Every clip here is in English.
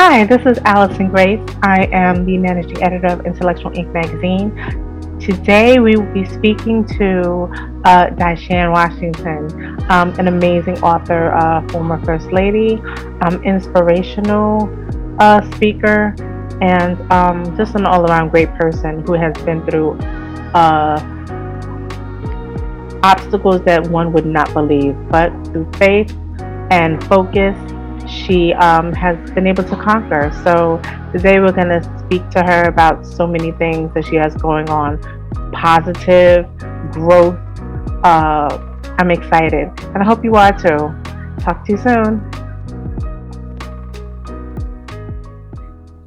Hi, this is Allison Grace. I am the managing editor of Intellectual Ink magazine. Today we will be speaking to uh, Washington, um, an amazing author, uh, former First Lady, um, inspirational uh, speaker, and um, just an all around great person who has been through uh, obstacles that one would not believe, but through faith and focus she um, has been able to conquer. So today we're going to speak to her about so many things that she has going on positive growth. Uh, I'm excited, and I hope you are too. Talk to you soon.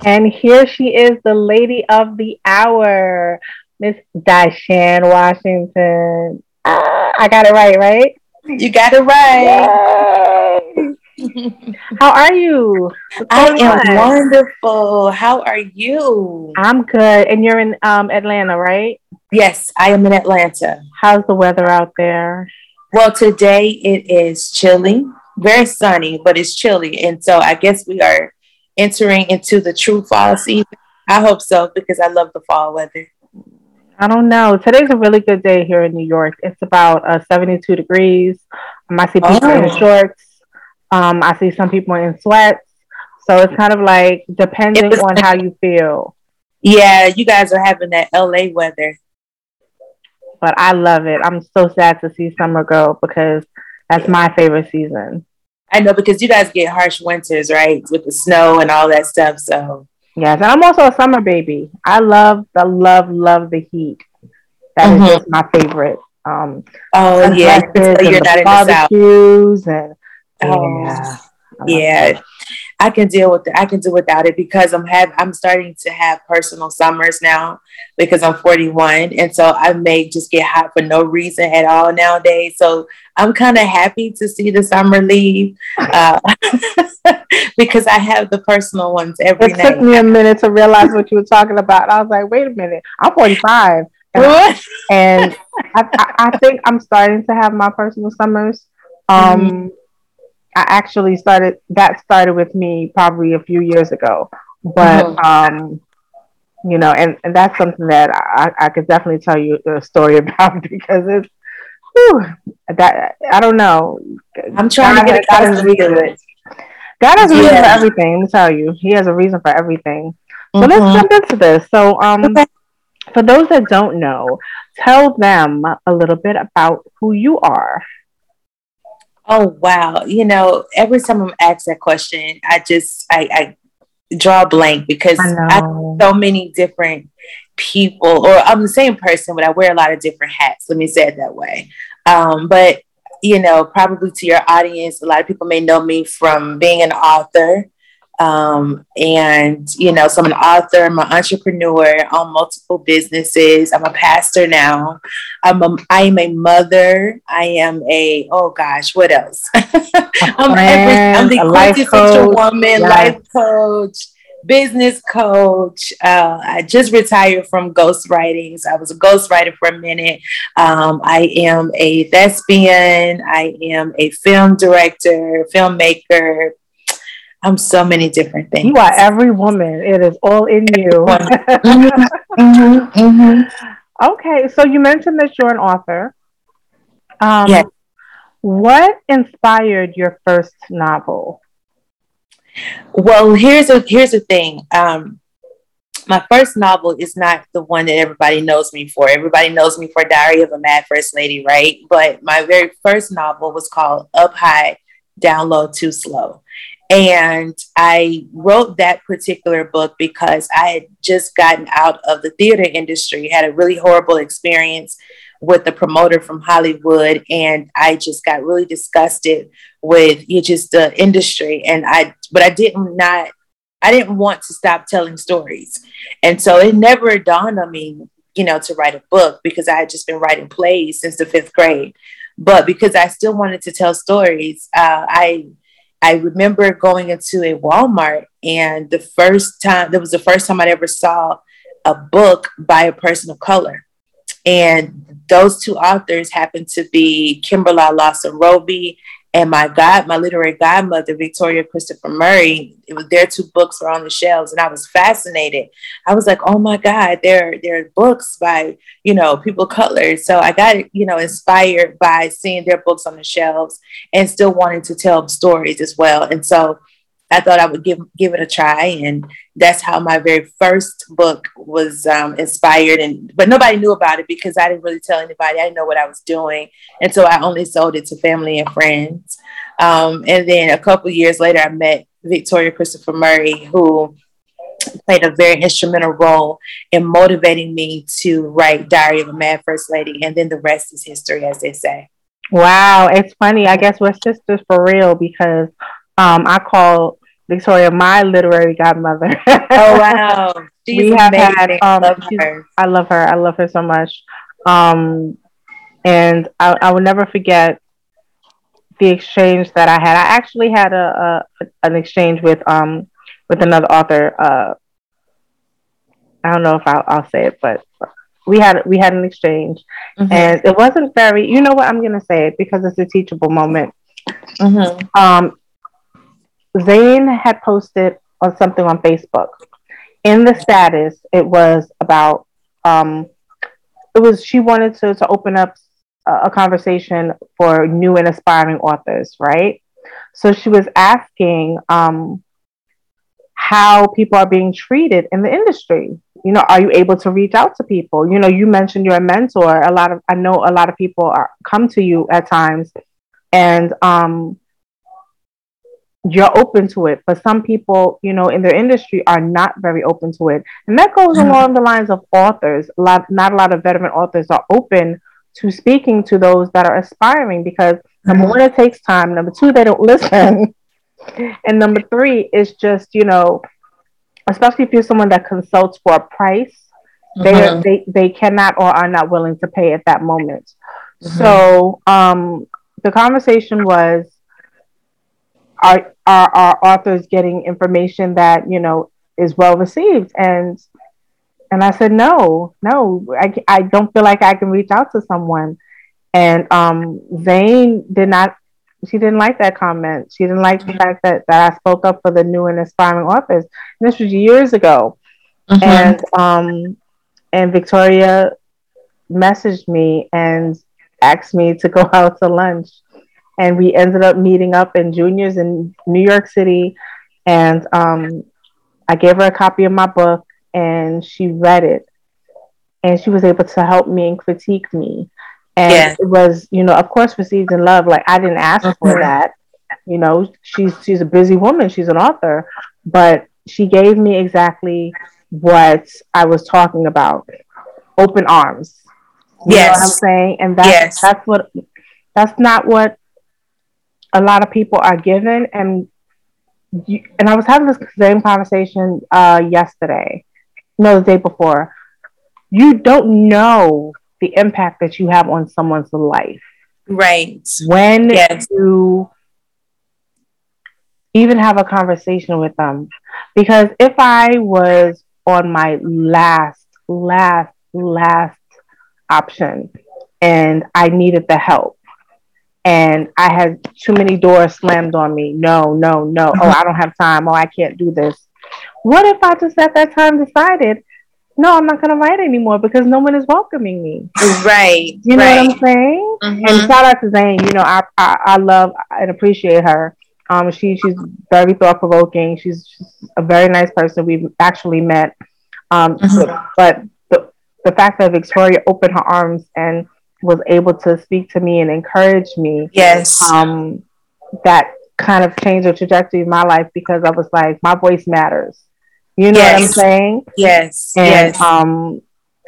And here she is, the lady of the hour, Miss DiShan Washington. Ah, I got it right, right? You got it right. Yay! How are you? I am wonderful. How are you? I'm good. And you're in um, Atlanta, right? Yes, I am in Atlanta. How's the weather out there? Well, today it is chilly, very sunny, but it's chilly. And so I guess we are entering into the true fall season. I hope so because I love the fall weather. I don't know. Today's a really good day here in New York. It's about uh, 72 degrees. I see people oh. in shorts um, I see some people in sweats. So it's kind of like depending on how you feel. Yeah, you guys are having that LA weather. But I love it. I'm so sad to see summer go because that's my favorite season. I know because you guys get harsh winters, right? With the snow and all that stuff. So yes, and I'm also a summer baby. I love the love, love the heat. That mm-hmm. is just my favorite. Um, oh yeah, you're not in the south. and Oh, yeah. yeah. I can deal with it. I can do without it because I'm have I'm starting to have personal summers now because I'm 41 and so I may just get hot for no reason at all nowadays. So I'm kind of happy to see the summer leave uh, because I have the personal ones every night. It took me a minute to realize what you were talking about. I was like, wait a minute, I'm 45. And, and I, I, I, think I'm starting to have my personal summers. Um, mm-hmm I actually started that started with me probably a few years ago, but mm-hmm. um, you know, and, and that's something that I, I could definitely tell you a story about because it's whew, that I don't know. I'm trying God, to get God has reason. It. God has a reason yeah. for everything. Let me tell you, He has a reason for everything. So mm-hmm. let's jump into this. So, um, okay. for those that don't know, tell them a little bit about who you are. Oh wow! You know, every time I'm asked that question, I just I, I draw a blank because I, I so many different people, or I'm the same person, but I wear a lot of different hats. Let me say it that way. Um, but you know, probably to your audience, a lot of people may know me from being an author. Um, and you know, so I'm an author, I'm an entrepreneur on multiple businesses. I'm a pastor now. I'm a, I am a mother. I am a oh gosh, what else? I'm, every, I'm the quintessential woman, life coach, business coach. Uh, I just retired from ghostwriting. So I was a ghostwriter for a minute. Um, I am a thespian. I am a film director, filmmaker, I'm so many different things. You are every woman. It is all in you. mm-hmm, mm-hmm, mm-hmm. Okay, so you mentioned that you're an author. Um, yes. What inspired your first novel? Well, here's a here's the thing. Um, my first novel is not the one that everybody knows me for. Everybody knows me for Diary of a Mad First Lady, right? But my very first novel was called Up High, Down Low, Too Slow. And I wrote that particular book because I had just gotten out of the theater industry, had a really horrible experience with the promoter from Hollywood, and I just got really disgusted with you know, just the industry. And I, but I didn't not, I didn't want to stop telling stories, and so it never dawned on me, you know, to write a book because I had just been writing plays since the fifth grade. But because I still wanted to tell stories, uh, I I remember going into a Walmart, and the first time that was the first time I ever saw a book by a person of color. And those two authors happened to be Kimberly Lawson Roby And my god, my literary godmother, Victoria Christopher Murray, it was their two books were on the shelves, and I was fascinated. I was like, oh my God, there, there are books by, you know, people colored. So I got, you know, inspired by seeing their books on the shelves and still wanting to tell stories as well. And so I thought I would give give it a try, and that's how my very first book was um, inspired. And but nobody knew about it because I didn't really tell anybody. I didn't know what I was doing, and so I only sold it to family and friends. Um, and then a couple years later, I met Victoria Christopher Murray, who played a very instrumental role in motivating me to write Diary of a Mad First Lady, and then the rest is history, as they say. Wow, it's funny. I guess we're sisters for real because um, I call Victoria, my literary godmother. oh wow, she's we have amazing. had. Um, love her. I love her. I love her so much. Um, and I, I will never forget the exchange that I had. I actually had a, a an exchange with um with another author. Uh, I don't know if I'll, I'll say it, but we had we had an exchange, mm-hmm. and it wasn't very. You know what? I'm gonna say it because it's a teachable moment. Mm-hmm. Um, Zane had posted on something on Facebook. In the status, it was about um, it was she wanted to to open up a, a conversation for new and aspiring authors, right? So she was asking um, how people are being treated in the industry. You know, are you able to reach out to people? You know, you mentioned you're a mentor. A lot of I know a lot of people are come to you at times, and um, you're open to it but some people you know in their industry are not very open to it and that goes mm-hmm. along the lines of authors a lot not a lot of veteran authors are open to speaking to those that are aspiring because number mm-hmm. one it takes time number two they don't listen and number three is just you know especially if you're someone that consults for a price mm-hmm. they they they cannot or are not willing to pay at that moment mm-hmm. so um the conversation was are, are our authors getting information that you know is well received? And and i said no no i, I don't feel like i can reach out to someone. And um zane did not she didn't like that comment. She didn't like the fact that, that i spoke up for the new and aspiring authors. And this was years ago. Mm-hmm. and um and victoria messaged me and asked me to go out to lunch and we ended up meeting up in juniors in New York City. And um, I gave her a copy of my book, and she read it, and she was able to help me and critique me. And it was, you know, of course, received in love. Like I didn't ask mm-hmm. for that. You know, she's she's a busy woman. She's an author, but she gave me exactly what I was talking about. Open arms. You yes. I'm saying? And that's yes. that's what that's not what a lot of people are given and you, and I was having this same conversation uh, yesterday, no, the day before. You don't know the impact that you have on someone's life. Right. When yes. you even have a conversation with them. Because if I was on my last, last, last option and I needed the help, and I had too many doors slammed on me. No, no, no. Oh, uh-huh. I don't have time. Oh, I can't do this. What if I just at that time decided, no, I'm not going to write anymore because no one is welcoming me. Right. You know right. what I'm saying? Mm-hmm. And shout out to Zane. You know, I, I, I love and appreciate her. Um, she she's very thought provoking. She's, she's, a very nice person. We've actually met. Um, mm-hmm. but the the fact that Victoria opened her arms and was able to speak to me and encourage me. Yes. Um, that kind of changed the trajectory of my life because I was like, my voice matters. You know yes. what I'm saying? Yes. And yes. um,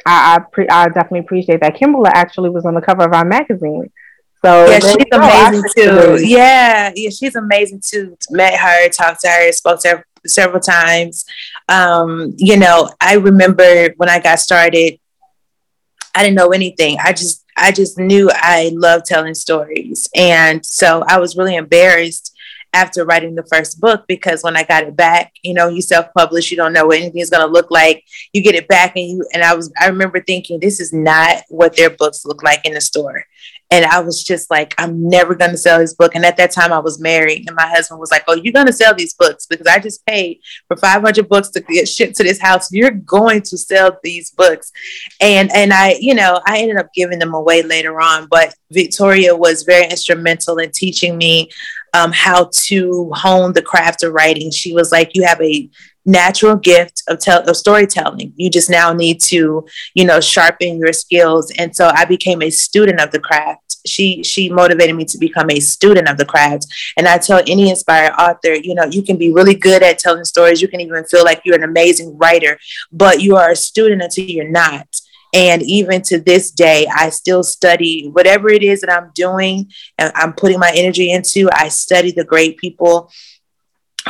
I I, pre- I definitely appreciate that. Kimberly actually was on the cover of our magazine. So yeah, she's amazing too. Yeah, yeah, she's amazing too. Met her, talked to her, spoke to her several times. Um, you know, I remember when I got started, I didn't know anything. I just I just knew I loved telling stories. And so I was really embarrassed after writing the first book because when I got it back, you know, you self-publish, you don't know what anything's gonna look like. You get it back and you and I was I remember thinking this is not what their books look like in the store. And I was just like, I'm never going to sell this book. And at that time, I was married, and my husband was like, Oh, you're going to sell these books because I just paid for 500 books to get shipped to this house. You're going to sell these books. And, and I, you know, I ended up giving them away later on. But Victoria was very instrumental in teaching me um, how to hone the craft of writing. She was like, You have a natural gift of, tell- of storytelling. You just now need to, you know, sharpen your skills. And so I became a student of the craft. She she motivated me to become a student of the craft. And I tell any inspired author, you know, you can be really good at telling stories. You can even feel like you're an amazing writer, but you are a student until you're not. And even to this day, I still study whatever it is that I'm doing and I'm putting my energy into. I study the great people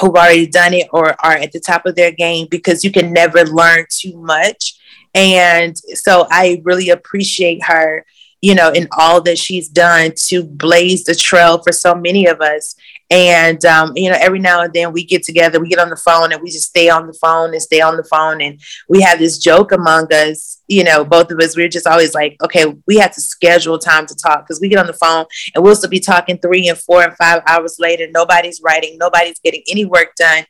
who've already done it or are at the top of their game because you can never learn too much. And so I really appreciate her, you know, in all that she's done to blaze the trail for so many of us. And, um, you know, every now and then we get together, we get on the phone and we just stay on the phone and stay on the phone. And we have this joke among us, you know, both of us, we're just always like, okay, we have to schedule time to talk because we get on the phone and we'll still be talking three and four and five hours later. Nobody's writing, nobody's getting any work done.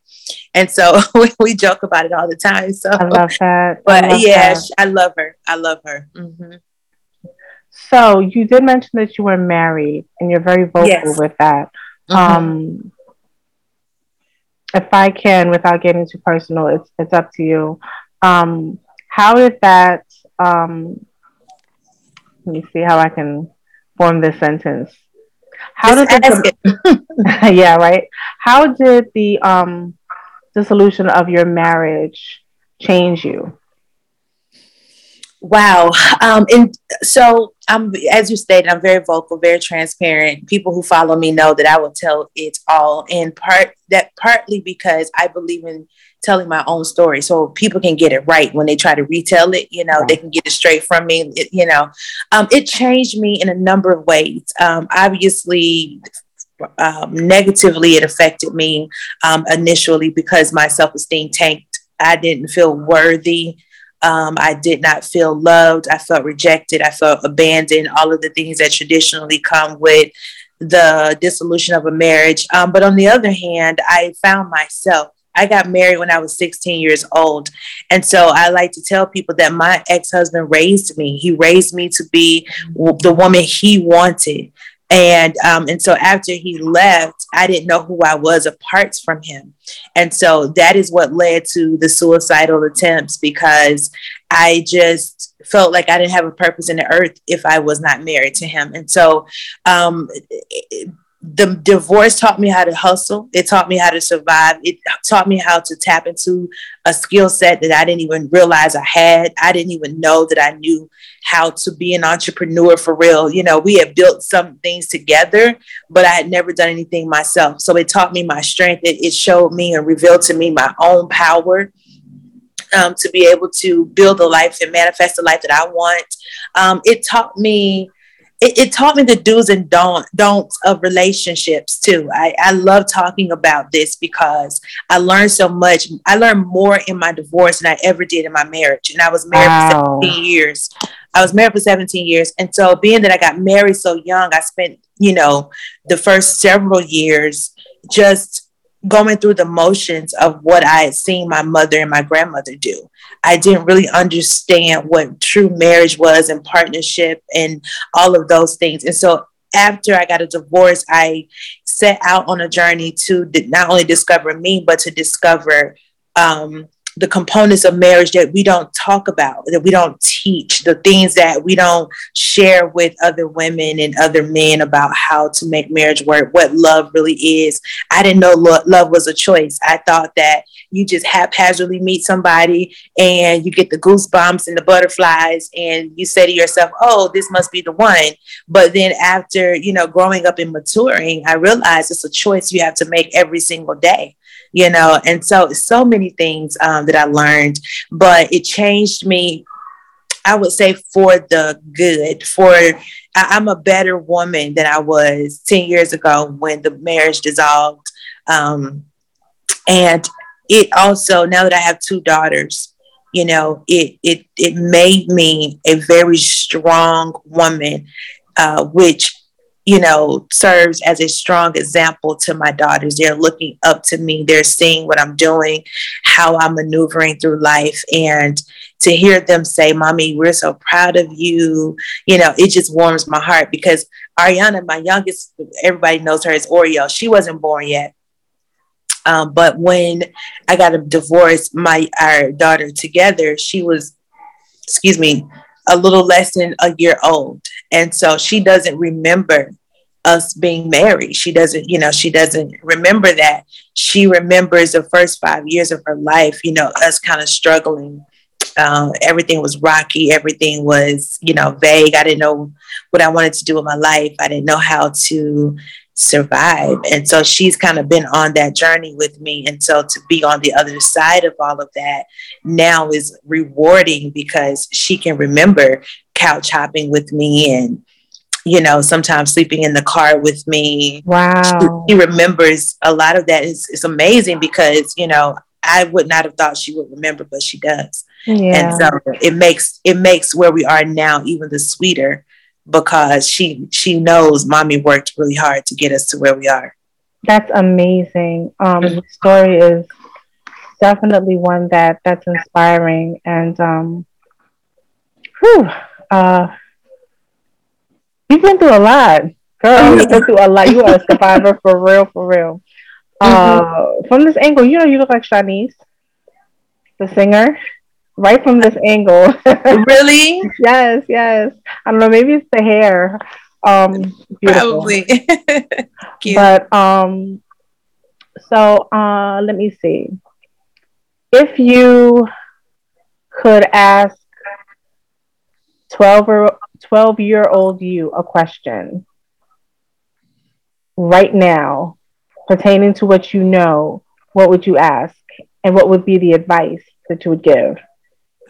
And so we joke about it all the time. So I love that. But I love yeah, that. I love her. I love her. Mm-hmm. So you did mention that you were married and you're very vocal Yes. with that. Mhm. Um, if I can, without getting too personal, it's it's up to you. Um, how did that? Um, let me see how I can form this sentence. How Just did the, yeah, right. How did the um dissolution of your marriage change you? Wow. Um, and so I'm, as you stated, I'm very vocal, very transparent. People who follow me know that I will tell it all. And part that partly because I believe in telling my own story, so people can get it right when they try to retell it. You know, they can get it straight from me. It, you know, um, it changed me in a number of ways. Um, obviously. Um, negatively, it affected me um, initially because my self esteem tanked. I didn't feel worthy. Um, I did not feel loved. I felt rejected. I felt abandoned. All of the things that traditionally come with the dissolution of a marriage. Um, but on the other hand, I found myself. I got married when I was 16 years old. And so I like to tell people that my ex husband raised me. He raised me to be the woman he wanted. And um, and so after he left, I didn't know who I was apart from him. And so that is what led to the suicidal attempts because I just felt like I didn't have a purpose in the earth if I was not married to him. And so um, the divorce taught me how to hustle. It taught me how to survive. It taught me how to tap into a skill set that I didn't even realize I had. I didn't even know that I knew how to be an entrepreneur for real. You know, we had built some things together, but I had never done anything myself. So it taught me my strength. It, it showed me and revealed to me my own power. Um, to be able to build a life and manifest the life that I want. Um, it taught me it, it, taught me the do's and don't, don'ts of relationships too. I, I love talking about this because I learned so much. I learned more in my divorce than I ever did in my marriage. And I was married Wow. for 17 years. I was married for 17 years. And so being that I got married so young, I spent, you know, the first several years just going through the motions of what I had seen my mother and my grandmother do. I didn't really understand what true marriage was and partnership and all of those things. And so after I got a divorce, I set out on a journey to not only discover me, but to discover um, the components of marriage that we don't talk about, that we don't teach, the things that we don't share with other women and other men about how to make marriage work, what love really is. I didn't know lo- love was a choice. I thought that you just haphazardly meet somebody and you get the goosebumps and the butterflies and you say to yourself, oh, this must be the one. But then after, you know, growing up and maturing, I realized it's a choice you have to make every single day you know and so so many things um, that i learned but it changed me i would say for the good for i'm a better woman than i was 10 years ago when the marriage dissolved um, and it also now that i have two daughters you know it it it made me a very strong woman uh, which you know, serves as a strong example to my daughters. They're looking up to me. They're seeing what I'm doing, how I'm maneuvering through life. And to hear them say, Mommy, we're so proud of you, you know, it just warms my heart because Ariana, my youngest, everybody knows her as Oreo. She wasn't born yet. Um, but when I got a divorce, my our daughter together, she was, excuse me, a little less than a year old. And so she doesn't remember us being married. She doesn't, you know, she doesn't remember that. She remembers the first five years of her life, you know, us kind of struggling. Um, everything was rocky. Everything was, you know, vague. I didn't know what I wanted to do with my life. I didn't know how to survive. And so she's kind of been on that journey with me. And so to be on the other side of all of that now is rewarding because she can remember couch hopping with me and you know, sometimes sleeping in the car with me. Wow. She, she remembers a lot of that. It's, it's amazing because, you know, I would not have thought she would remember, but she does. Yeah. And so it makes it makes where we are now even the sweeter because she she knows mommy worked really hard to get us to where we are. That's amazing. Um, mm-hmm. the story is definitely one that that's inspiring and um, whew, uh, you've been through a lot, girl. You've been through a lot. You are a survivor for real, for real. Uh, mm-hmm. From this angle, you know, you look like Shanice, the singer right from this angle. really? yes, yes. I don't know. Maybe it's the hair. Um, Probably. but um, so uh, let me see. If you could ask 12 or 12 year old you a question right now pertaining to what you know, what would you ask? And what would be the advice that you would give?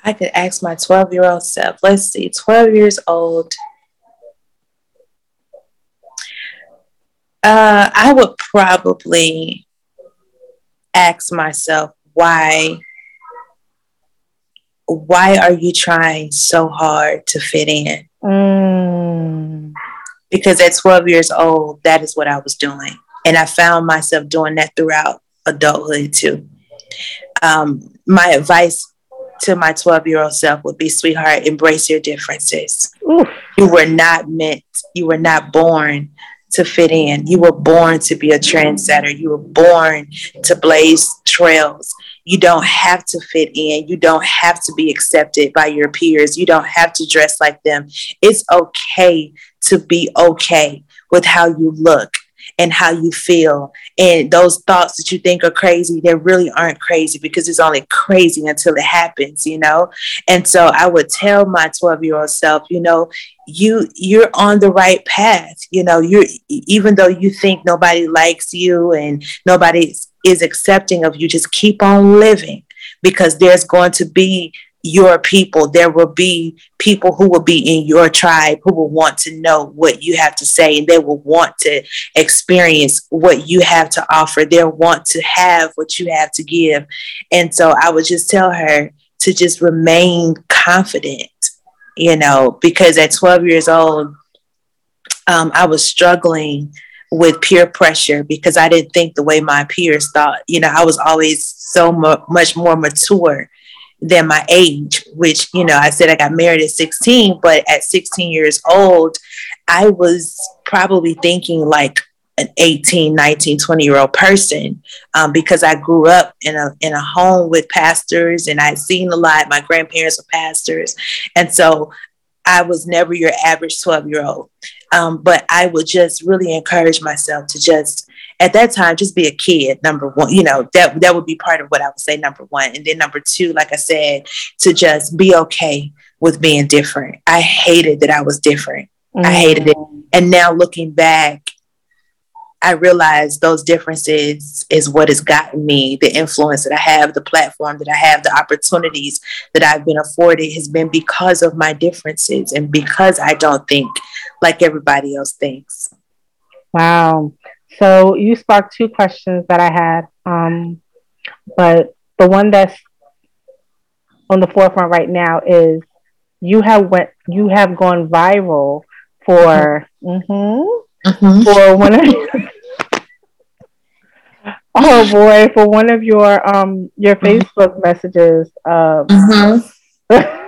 I could ask my 12 year old self. Let's see, 12 years old. Uh, I would probably ask myself why why are you trying so hard to fit in? Mm. Because at 12 years old, that is what I was doing. And I found myself doing that throughout adulthood too. Um, my advice to my 12 year old self would be sweetheart, embrace your differences. You were not meant, you were not born to fit in. You were born to be a trendsetter. You were born to blaze trails. You don't have to fit in. You don't have to be accepted by your peers. You don't have to dress like them. It's okay to be okay with how you look and how you feel. And those thoughts that you think are crazy, they really aren't crazy because it's only crazy until it happens, you know? And so I would tell my 12 year old self, you know, you you're on the right path you know you're even though you think nobody likes you and nobody is accepting of you just keep on living because there's going to be your people, there will be people who will be in your tribe who will want to know what you have to say and they will want to experience what you have to offer. They'll want to have what you have to give. And so I would just tell her to just remain confident, you know, because at 12 years old, um, I was struggling with peer pressure because I didn't think the way my peers thought. You know, I was always so mu- much more mature than my age, which, you know, I said I got married at 16, but at 16 years old, I was probably thinking like an 18, 19, 20 year old person um, because I grew up in a, in a home with pastors and I'd seen a lot. My grandparents were pastors. And so I was never your average 12 year old. Um, but I would just really encourage myself to just at that time just be a kid number one you know that that would be part of what i would say number one and then number two like i said to just be okay with being different i hated that i was different mm-hmm. i hated it mm. and now looking back I realized those differences is what has gotten me the influence that I have, the platform that I have, the opportunities that I've been afforded has been because of my differences and because I don't think like everybody else thinks. Wow. So you sparked two questions that I had, um, but the one that's on the forefront right now is you have went you have gone viral for mm-hmm, mm-hmm. for one of oh boy for one of your um your mm-hmm. Facebook messages. Um, mm-hmm.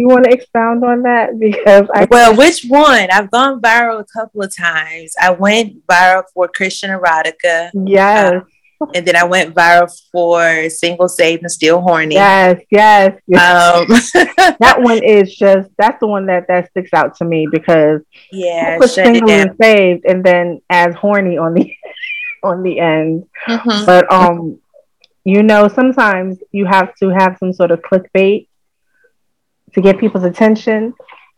you want to expound on that? Because I well, which one? I've gone viral a couple of times. I went viral for Christian erotica. Yes. Uh, and then I went viral for single saved and still horny. Yes, yes. Um, that one is just that's the one that that sticks out to me because yeah, single and saved and then as horny on the on the end. Mm-hmm. But um, you know, sometimes you have to have some sort of clickbait to get people's attention.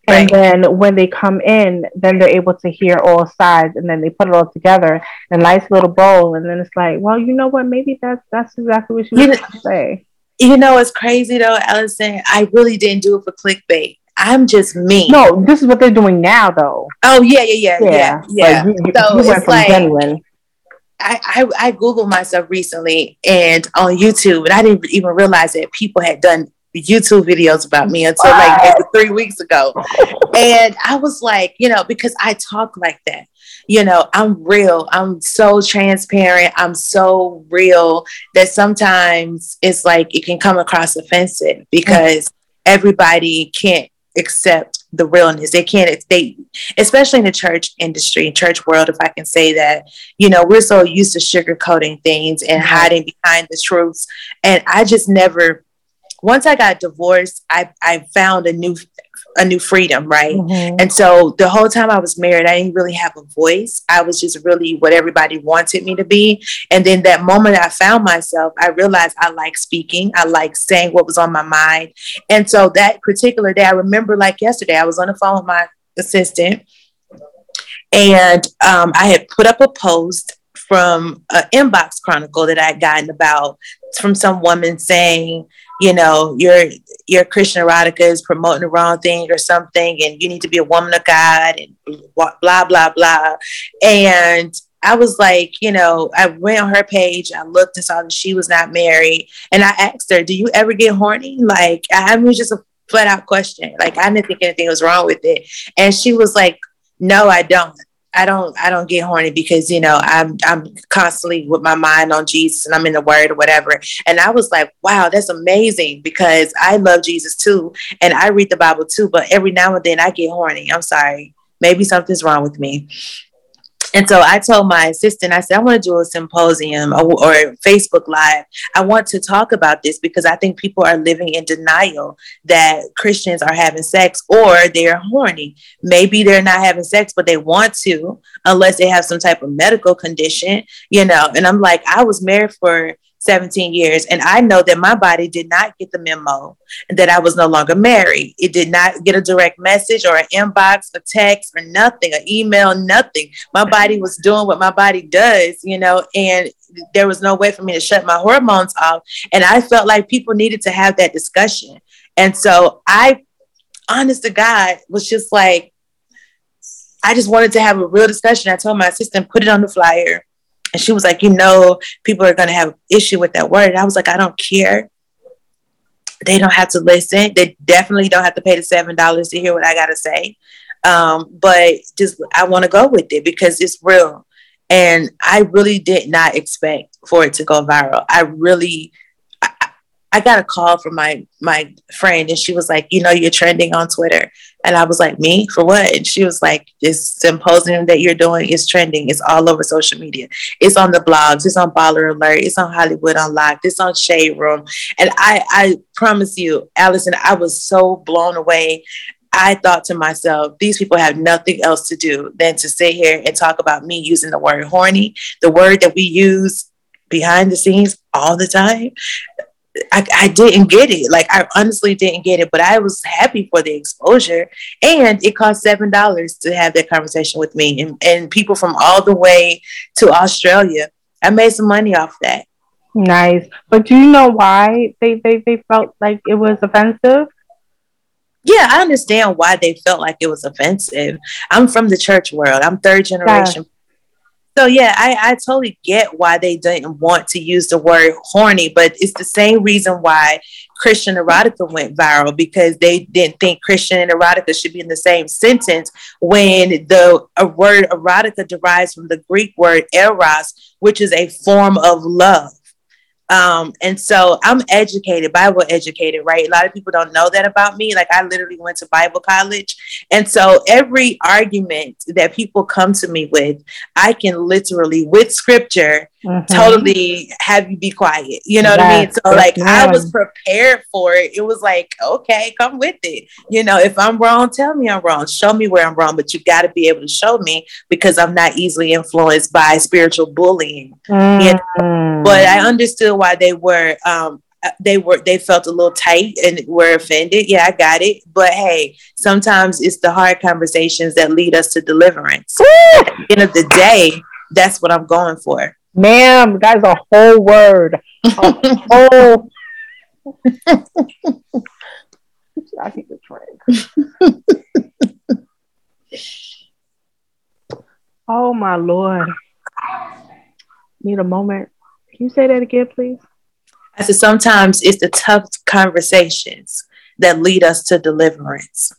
Right. And then when they come in, then they're able to hear all sides, and then they put it all together in a nice little bowl. And then it's like, well, you know what? Maybe that's that's exactly what she was you say. You know, it's crazy though, Allison. I really didn't do it for clickbait. I'm just me. No, this is what they're doing now, though. Oh yeah, yeah, yeah, yeah, yeah. you, you, so you it's like, genuine. I, I, I googled myself recently and on YouTube, and I didn't even realize that people had done YouTube videos about me until like maybe three weeks ago. And I was like, you know, because I talk like that, you know, I'm real. I'm so transparent. I'm so real that sometimes it's like it can come across offensive because everybody can't accept the realness. They can't, they, especially in the church industry, church world, if I can say that, you know, we're so used to sugarcoating things and hiding behind the truths. And I just never once I got divorced, I, I found a new a new freedom, right? Mm-hmm. And so the whole time I was married, I didn't really have a voice. I was just really what everybody wanted me to be. And then that moment I found myself, I realized I like speaking. I like saying what was on my mind. And so that particular day, I remember like yesterday, I was on the phone with my assistant and um, I had put up a post from an inbox chronicle that I had gotten about from some woman saying, you know, your your Christian erotica is promoting the wrong thing or something, and you need to be a woman of God and blah blah blah. And I was like, you know, I went on her page, I looked and saw that she was not married, and I asked her, "Do you ever get horny?" Like, I mean, just a flat out question. Like, I didn't think anything was wrong with it, and she was like, "No, I don't." I don't I don't get horny because you know I'm I'm constantly with my mind on Jesus and I'm in the word or whatever. And I was like, wow, that's amazing because I love Jesus too and I read the Bible too, but every now and then I get horny. I'm sorry. Maybe something's wrong with me. And so I told my assistant, I said, I want to do a symposium or, or, Facebook Live. I want to talk about this because I think people are living in denial that Christians are having sex or they're horny. Maybe they're not having sex, but they want to, unless they have some type of medical condition, you know. And I'm like, I was married for 17 years. And I know that my body did not get the memo and that I was no longer married. It did not get a direct message or an inbox, a text, or nothing, an email, nothing. My body was doing what my body does, you know, and there was no way for me to shut my hormones off. And I felt like people needed to have that discussion. And so I, honest to God, was just like, I just wanted to have a real discussion. I told my assistant, put it on the flyer and she was like, you know, people are to have issue with that word. And I was like, I don't care. They don't have to listen. They definitely don't have to pay the seven dollars to hear what I got to say. Um, but just I want to go with it because it's real. And I really did not expect for it to go viral. I really I got a call from my my friend and she was like, you know, you're trending on Twitter. And I was like, me for what? And she was like, this symposium that you're doing is trending. It's all over social media. It's on the blogs. It's on Baller Alert. It's on Hollywood Unlocked. It's on Shade Room. And I, I promise you, Allison, I was so blown away. I thought to myself, these people have nothing else to do than to sit here and talk about me using the word horny, the word that we use behind the scenes all the time. I, I didn't get it. Like I honestly didn't get it, but I was happy for the exposure. And it cost seven dollars to have that conversation with me and, and people from all the way to Australia. I made some money off that. Nice. But do you know why they, they, they felt like it was offensive? Yeah, I understand why they felt like it was offensive. I'm from the church world. I'm third generation So yeah, I, I totally get why they didn't want to use the word horny, but it's the same reason why Christian erotica went viral because they didn't think Christian and erotica should be in the same sentence when the word erotica derives from the Greek word eros, which is a form of love. Um, and so I'm educated, Bible educated, right? A lot of people don't know that about me. Like I literally went to Bible college. And so every argument that people come to me with, I can literally, with scripture, mm-hmm. totally have you be quiet. You know what I mean? So like I was prepared for it. It was like, okay, come with it. You know, if I'm wrong, tell me I'm wrong. Show me where I'm wrong, but you got to be able to show me because I'm not easily influenced by spiritual bullying. Mm-hmm. You know? But I understood why they were um, uh, they were they felt a little tight and were offended. Yeah, I got it. But hey, sometimes it's the hard conversations that lead us to deliverance. At the end of the day, that's what I'm going for. Ma'am, that is a whole word. A whole. I need to drink. oh my lord! Need a moment. Can you say that again, please? I said sometimes it's the tough conversations that lead us to deliverance.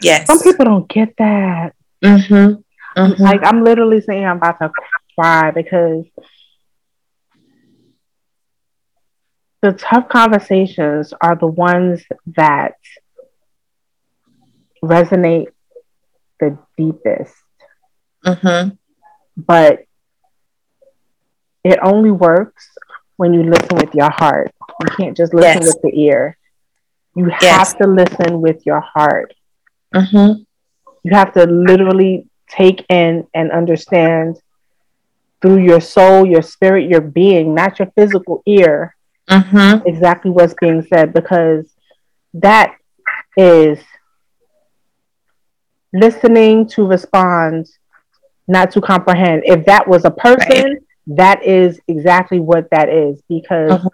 Yes. Some people don't get that. Mm-hmm. Mm-hmm. Like I'm literally saying I'm about to cry because the tough conversations are the ones that resonate the deepest. Mm-hmm. But it only works when you listen with your heart. You can't just listen yes. with the ear. You yes. have to listen with your heart. Mm-hmm. You have to literally take in and understand through your soul, your spirit, your being, not your physical ear, mm-hmm. exactly what's being said, because that is listening to respond, not to comprehend. If that was a person, right. that is exactly what that is, because uh-huh.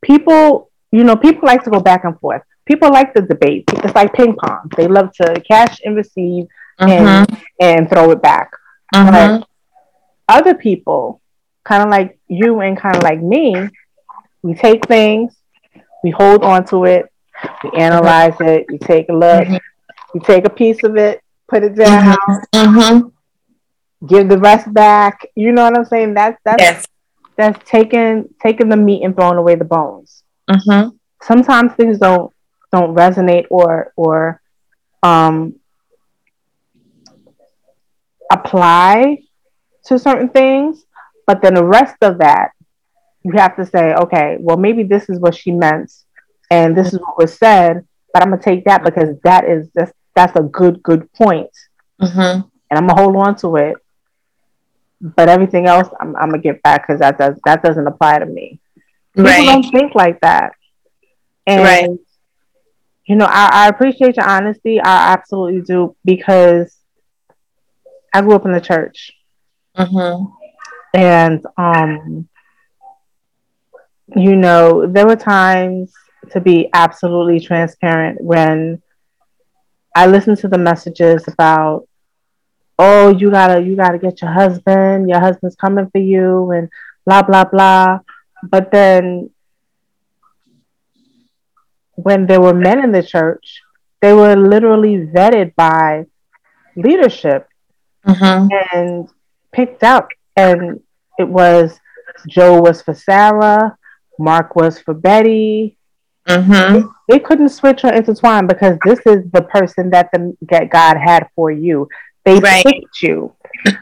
people, you know, people like to go back and forth. People like the debate. It's like ping pong. They love to catch and receive and, mm-hmm. and throw it back. But other people, kind of like you and kind of like me, we take things, we hold on to it, we analyze it, we take a look, mm-hmm. we take a piece of it, put it down, mm-hmm. mm-hmm. give the rest back. You know what I'm saying? That's that's yes. that's taking taking the meat and throwing away the bones. Mm-hmm. Sometimes things don't don't resonate or or um apply to certain things, but then the rest of that, you have to say, okay, well, maybe this is what she meant, and this is what was said, but I'm gonna take that because that is just that's a good good point, mm-hmm. and I'm gonna hold on to it. But everything else, I'm, I'm gonna get back because that does that doesn't apply to me. People right. don't think like that, and right. you know, I, I appreciate your honesty. I absolutely do because I grew up in the church. Mm-hmm. And, um, you know, there were times to be absolutely transparent when I listened to the messages about, oh, you gotta, you gotta get your husband, your husband's coming for you, and blah, blah, blah. But then when there were men in the church, they were literally vetted by leadership mm-hmm. and picked up. And it was Joe was for Sarah, Mark was for Betty. Mm-hmm. They, they, couldn't switch or intertwine because this is the person that the that God had for you. They right. picked you.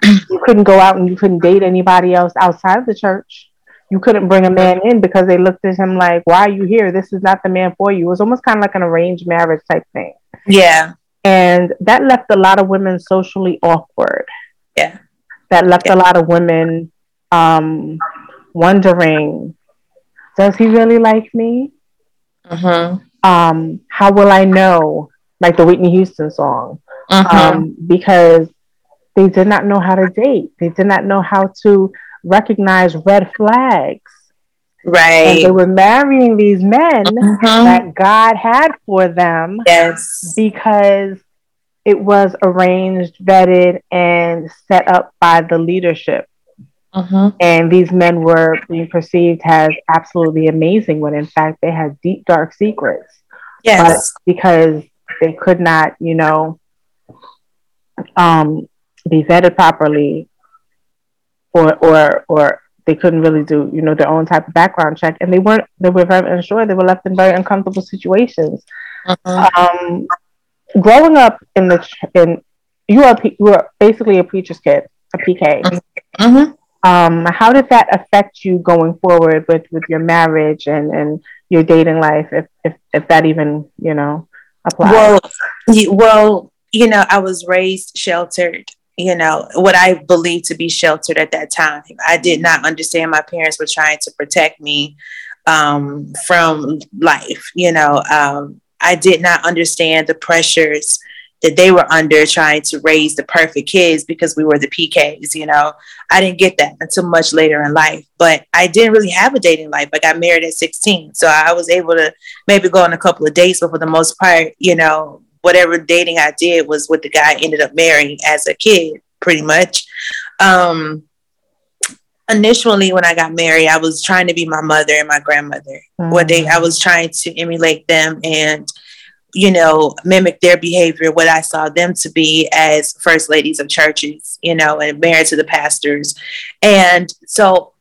you couldn't go out and you couldn't date anybody else outside of the church. You couldn't bring a man in because they looked at him like, "Why are you here? This is not the man for you." It was almost kind of like an arranged marriage type thing. Yeah. And that left a lot of women socially awkward. That left yeah. a lot of women um, wondering, does he really like me? Mm-hmm. Um, how will I know? Like the Whitney Houston song. Mm-hmm. Um, because they did not know how to date. They did not know how to recognize red flags. Right. And they were marrying these men mm-hmm. that God had for them. Yes. Because it was arranged, vetted, and set up by the leadership. Uh-huh. And these men were being perceived as absolutely amazing when in fact they had deep, dark secrets. Yes. But because they could not, you know, um, be vetted properly or or or they couldn't really do, you know, their own type of background check and they weren't they were very unsure, they were left in very uncomfortable situations. Uh-huh. Um, growing up in the in you are you are basically a preacher's kid, a PK. Mm-hmm. Um, how did that affect you going forward with with your marriage and and your dating life, if if if that even you know applies? Well, well, you know, I was raised sheltered. You know what I believed to be sheltered at that time. I did not understand my parents were trying to protect me um, from life. You know, um, I did not understand the pressures that they were under trying to raise the perfect kids because we were the PKs, you know. I didn't get that until much later in life, but I didn't really have a dating life. I got married at 16. So I was able to maybe go on a couple of dates, but for the most part, you know, whatever dating I did was what the guy ended up marrying as a kid, pretty much. Um, initially when I got married, I was trying to be my mother and my grandmother. Mm-hmm. What they I was trying to emulate them and you know mimic their behavior, what I saw them to be as first ladies of churches, you know, and married to the pastors. And so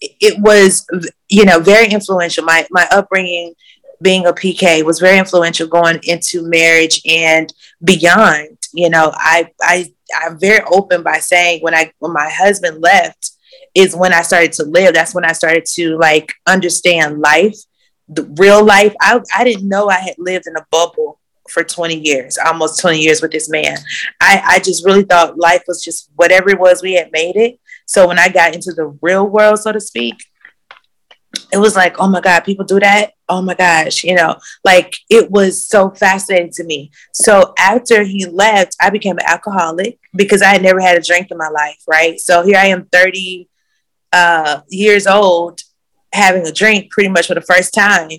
it was you know very influential. My my upbringing being a PK was very influential going into marriage and beyond. You know, I I I'm very open by saying when I when my husband left, is when I started to live. That's when I started to like understand life, the real life. I, I didn't know I had lived in a bubble for 20 years, almost 20 years with this man. I, I just really thought life was just whatever it was, we had made it. So when I got into the real world, so to speak, it was like, oh my God, people do that. Oh my gosh, you know, like it was so fascinating to me. So after he left, I became an alcoholic because I had never had a drink in my life, right? So here I am 30, uh, years old having a drink pretty much for the first time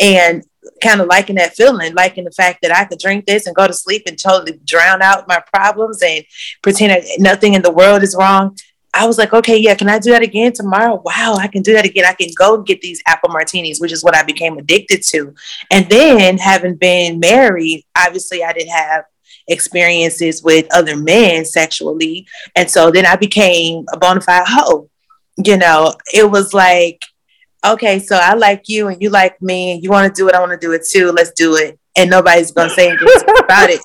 and kind of liking that feeling, liking the fact that I could drink this and go to sleep and totally drown out my problems and pretend that nothing in the world is wrong. I was like, okay, yeah, can I do that again tomorrow? Wow, I can do that again. I can go get these apple martinis, which is what I became addicted to. And then having been married, obviously I didn't have experiences with other men sexually. And so then I became a bona fide hoe you know, it was like, okay, so I like you and you like me and you want to do it, I want to do it too. Let's do it. And nobody's going to say anything about it.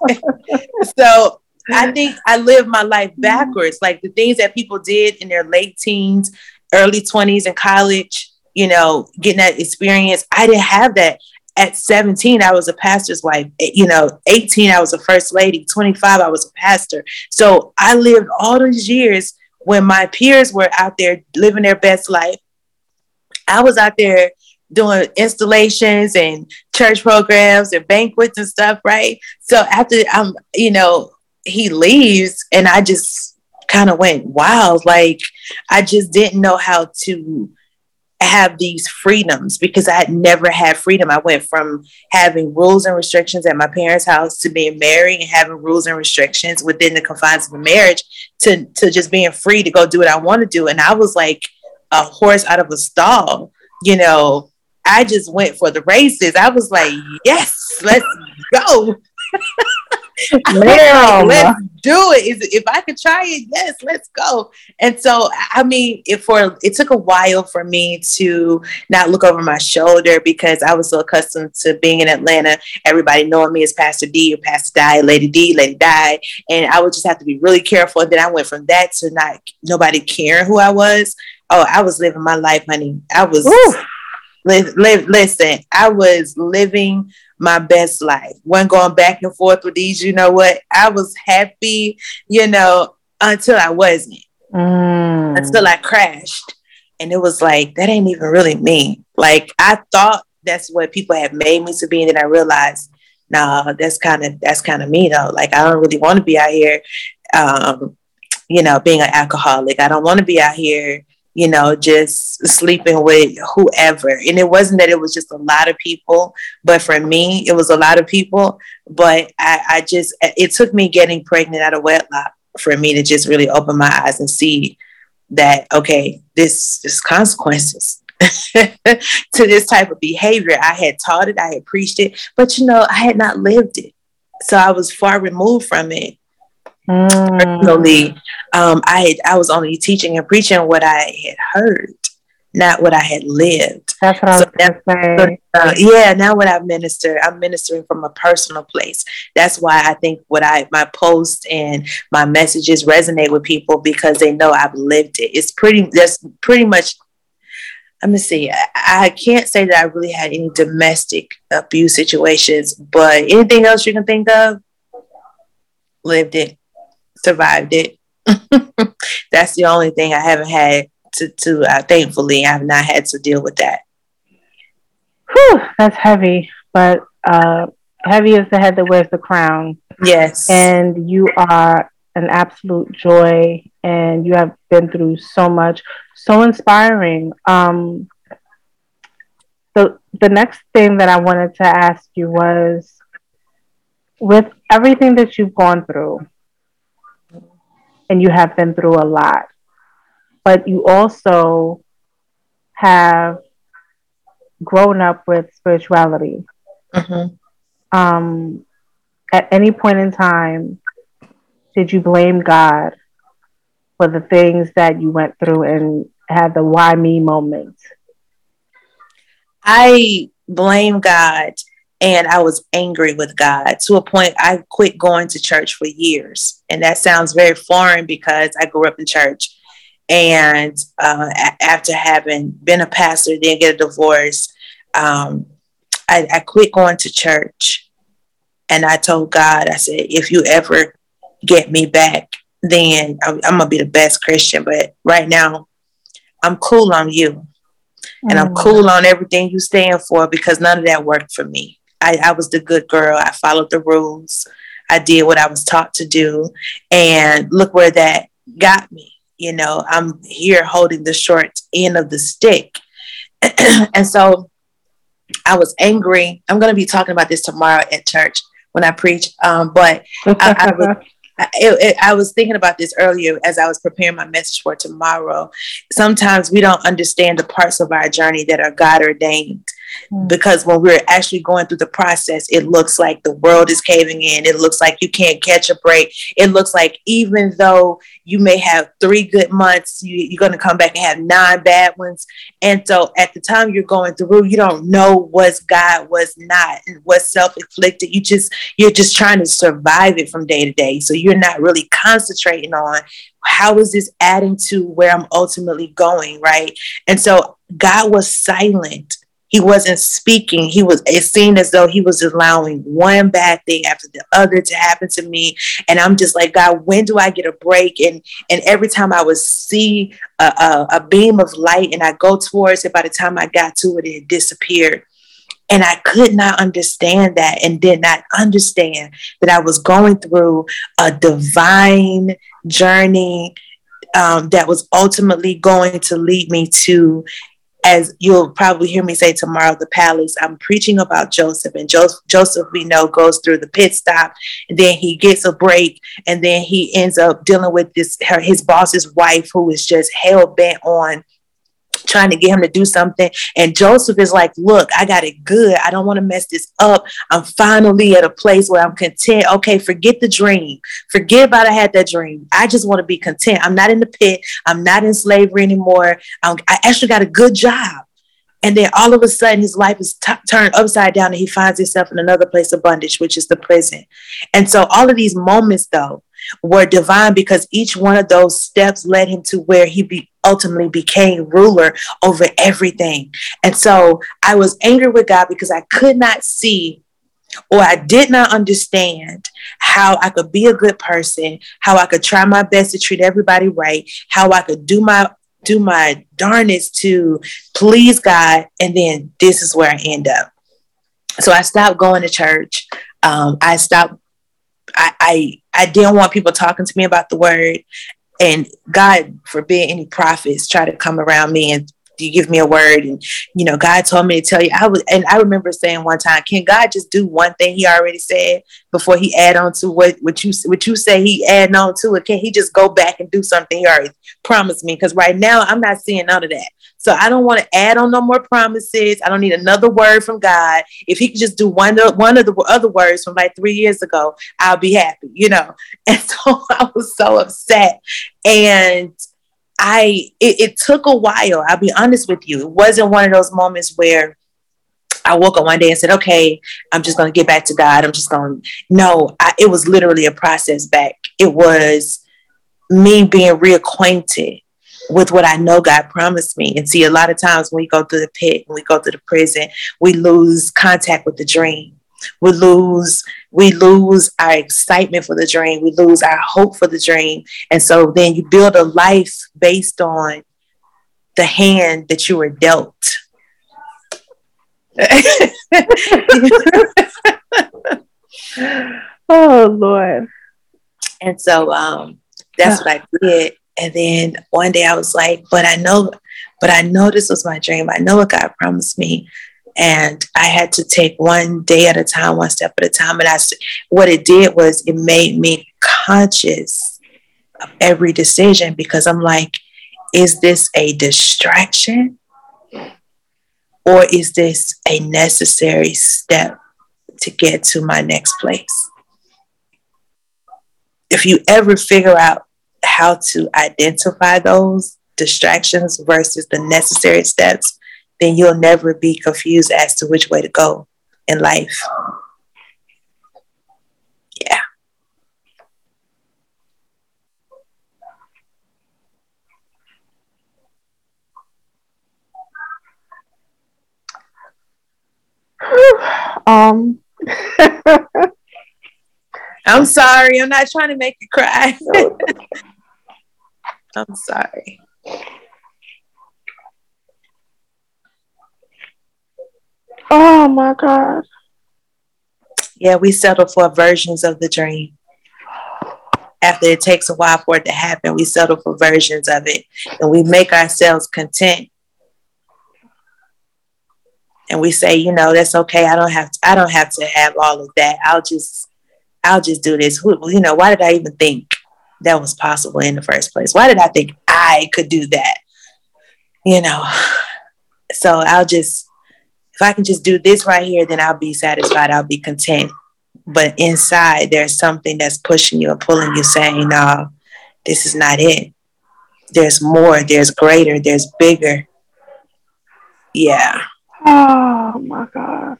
so I think I lived my life backwards. Like the things that people did in their late teens, early 20s, and college, you know, getting that experience. I didn't have that. At 17, I was a pastor's wife. You know, 18, I was a first lady. 25, I was a pastor. So I lived all these years when my peers were out there living their best life, I was out there doing installations and church programs and banquets and stuff, right? So after um, you know, he leaves and I just kind of went, wild. like I just didn't know how to have these freedoms because I had never had freedom. I went from having rules and restrictions at my parents' house to being married and having rules and restrictions within the confines of a marriage to, to just being free to go do what I want to do. And I was like a horse out of a stall, you know. I just went for the races. I was like, yes, let's go. Let's do it. If I could try it, yes, let's go. And so, I mean, it for it took a while for me to not look over my shoulder because I was so accustomed to being in Atlanta, everybody knowing me as Pastor D or Pastor Di, Lady D, Lady Di, and I would just have to be really careful. And then I went from that to not nobody caring who I was. Oh, I was living my life, honey. I was. Li- li- listen, I was living my best life. When going back and forth with these, you know what? I was happy, you know, until I wasn't. Mm. Until I crashed. And it was like, that ain't even really me. Like I thought that's what people have made me to be. And then I realized, no, nah, that's kind of that's kind of me though. Like I don't really want to be out here um, you know, being an alcoholic. I don't want to be out here you know, just sleeping with whoever. And it wasn't that it was just a lot of people, but for me, it was a lot of people. But I, I just, it took me getting pregnant out of wedlock for me to just really open my eyes and see that, okay, this is consequences. to this type of behavior. I had taught it, I had preached it, but you know, I had not lived it. So I was far removed from it. Mm. Personally, um, I had, I was only teaching and preaching what I had heard, not what I had lived. That's what so I was going to say. Uh, yeah, now when I minister, I'm ministering from a personal place. That's why I think what I my posts and my messages resonate with people because they know I've lived it. It's pretty. That's pretty much let me see. I, I, can't say that I really had any domestic abuse situations, but anything else you can think of, lived it survived it. That's the only thing I haven't had to, to uh, thankfully, I have not had to deal with that. Whew, that's heavy, but uh, heavy is the head that wears the crown. Yes. And you are an absolute joy, and you have been through so much, so inspiring. Um, so the next thing that I wanted to ask you was, with everything that you've gone through, and you have been through a lot. But you also have grown up with spirituality. Mm-hmm. Um, at any point in time, did you blame God for the things that you went through and had the why me moment? I blame God and I was angry with God to a point I quit going to church for years. And that sounds very foreign because I grew up in church. And uh, after having been a pastor, then get a divorce, um, I, I quit going to church. And I told God, I said, if you ever get me back, then I'm, I'm gonna be the best Christian. But right now, I'm cool on you. And I'm mm. cool on everything you stand for because none of that worked for me. I, I was the good girl. I followed the rules. I did what I was taught to do. And look where that got me. You know, I'm here holding the short end of the stick. and so I was angry. I'm going to be talking about this tomorrow at church when I preach. Um, but I, I, was, it, it, I was thinking about this earlier as I was preparing my message for tomorrow. Sometimes we don't understand the parts of our journey that are God ordained. Mm. Because when we're actually going through the process, it looks like the world is caving in. It looks like you can't catch a break. It looks like even though you may have three good months, you, you're going to come back and have nine bad ones. And so at the time you're going through, you don't know what's God, what's not, and what's self-inflicted. You just you're just trying to survive it from day to day. So you're not really concentrating on how is this adding to where I'm ultimately going, right? And so God was silent he wasn't speaking. He was, it seemed as though he was allowing one bad thing after the other to happen to me. And I'm just like, God, when do I get a break? And, and every time I would see a, a, a beam of light and I go towards it, by the time I got to it, it disappeared. And I could not understand that and did not understand that I was going through a divine journey um, that was ultimately going to lead me to as you'll probably hear me say tomorrow, the palace, I'm preaching about Joseph. And Joseph, Joseph, we know, goes through the pit stop, and then he gets a break, and then he ends up dealing with this her, his boss's wife, who is just hell bent on trying to get him to do something. And Joseph is like, Look, I got it good. I don't want to mess this up. I'm finally at a place where I'm content. Okay, forget the dream. Forget about I had that dream. I just want to be content. I'm not in the pit. I'm not in slavery anymore. I'm, I actually got a good job. And then all of a sudden, his life is t- turned upside down and he finds himself in another place of bondage, which is the prison. And so, all of these moments, though, were divine because each one of those steps led him to where he be, ultimately became ruler over everything. And so I was angry with God because I could not see or I did not understand how I could be a good person, how I could try my best to treat everybody right, how I could do my do my darnest to please God, and then this is where I end up. So I stopped going to church. Um, I stopped. I, I I didn't want people talking to me about the word. And God forbid any prophets try to come around me and you give me a word and you know god told me to tell you. I was and i remember saying one time can god just do one thing he already said before he add on to what what you what you say he add on to it? Can he just go back and do something he already promised me? Because right now i'm not seeing none of that. So i don't want to add on no more promises. I don't need another word from god. If he could just do one of one of the other words from like three years ago i'll be happy you know? And so i was so upset. And I it, it took a while. I'll be honest with you. It wasn't one of those moments where I woke up one day and said, "Okay, I'm just going to get back to God. I'm just going." No, I, it was literally a process back. It was me being reacquainted with what I know God promised me. And see, a lot of times when we go through the pit, when we go through the prison, we lose contact with the dream we lose we lose our excitement for the dream. We lose our hope for the dream. And so then you build a life based on the hand that you were dealt. Oh lord. And so um that's what i did. And then one day i was like but i know but i know this was my dream. I know what god promised me and I had to take one day at a time, one step at a time. And I, what it did was it made me conscious of every decision because I'm like, is this a distraction or is this a necessary step to get to my next place? If you ever figure out how to identify those distractions versus the necessary steps, then you'll never be confused as to which way to go in life. Yeah. um I'm sorry. I'm not trying to make you cry. I'm sorry. Oh my God. Yeah, we settle for versions of the dream. After it takes a while for it to happen, we settle for versions of it and we make ourselves content. And we say, you know, that's okay. I don't have to, I don't have to have all of that. I'll just I'll just do this. Who, you know, why did I even think that was possible in the first place? Why did I think I could do that? You know. So I'll just if I can just do this right here, then I'll be satisfied. I'll be content. But inside, there's something that's pushing you or pulling you, saying, no, this is not it. There's more, there's greater, there's bigger. Yeah. Oh my God.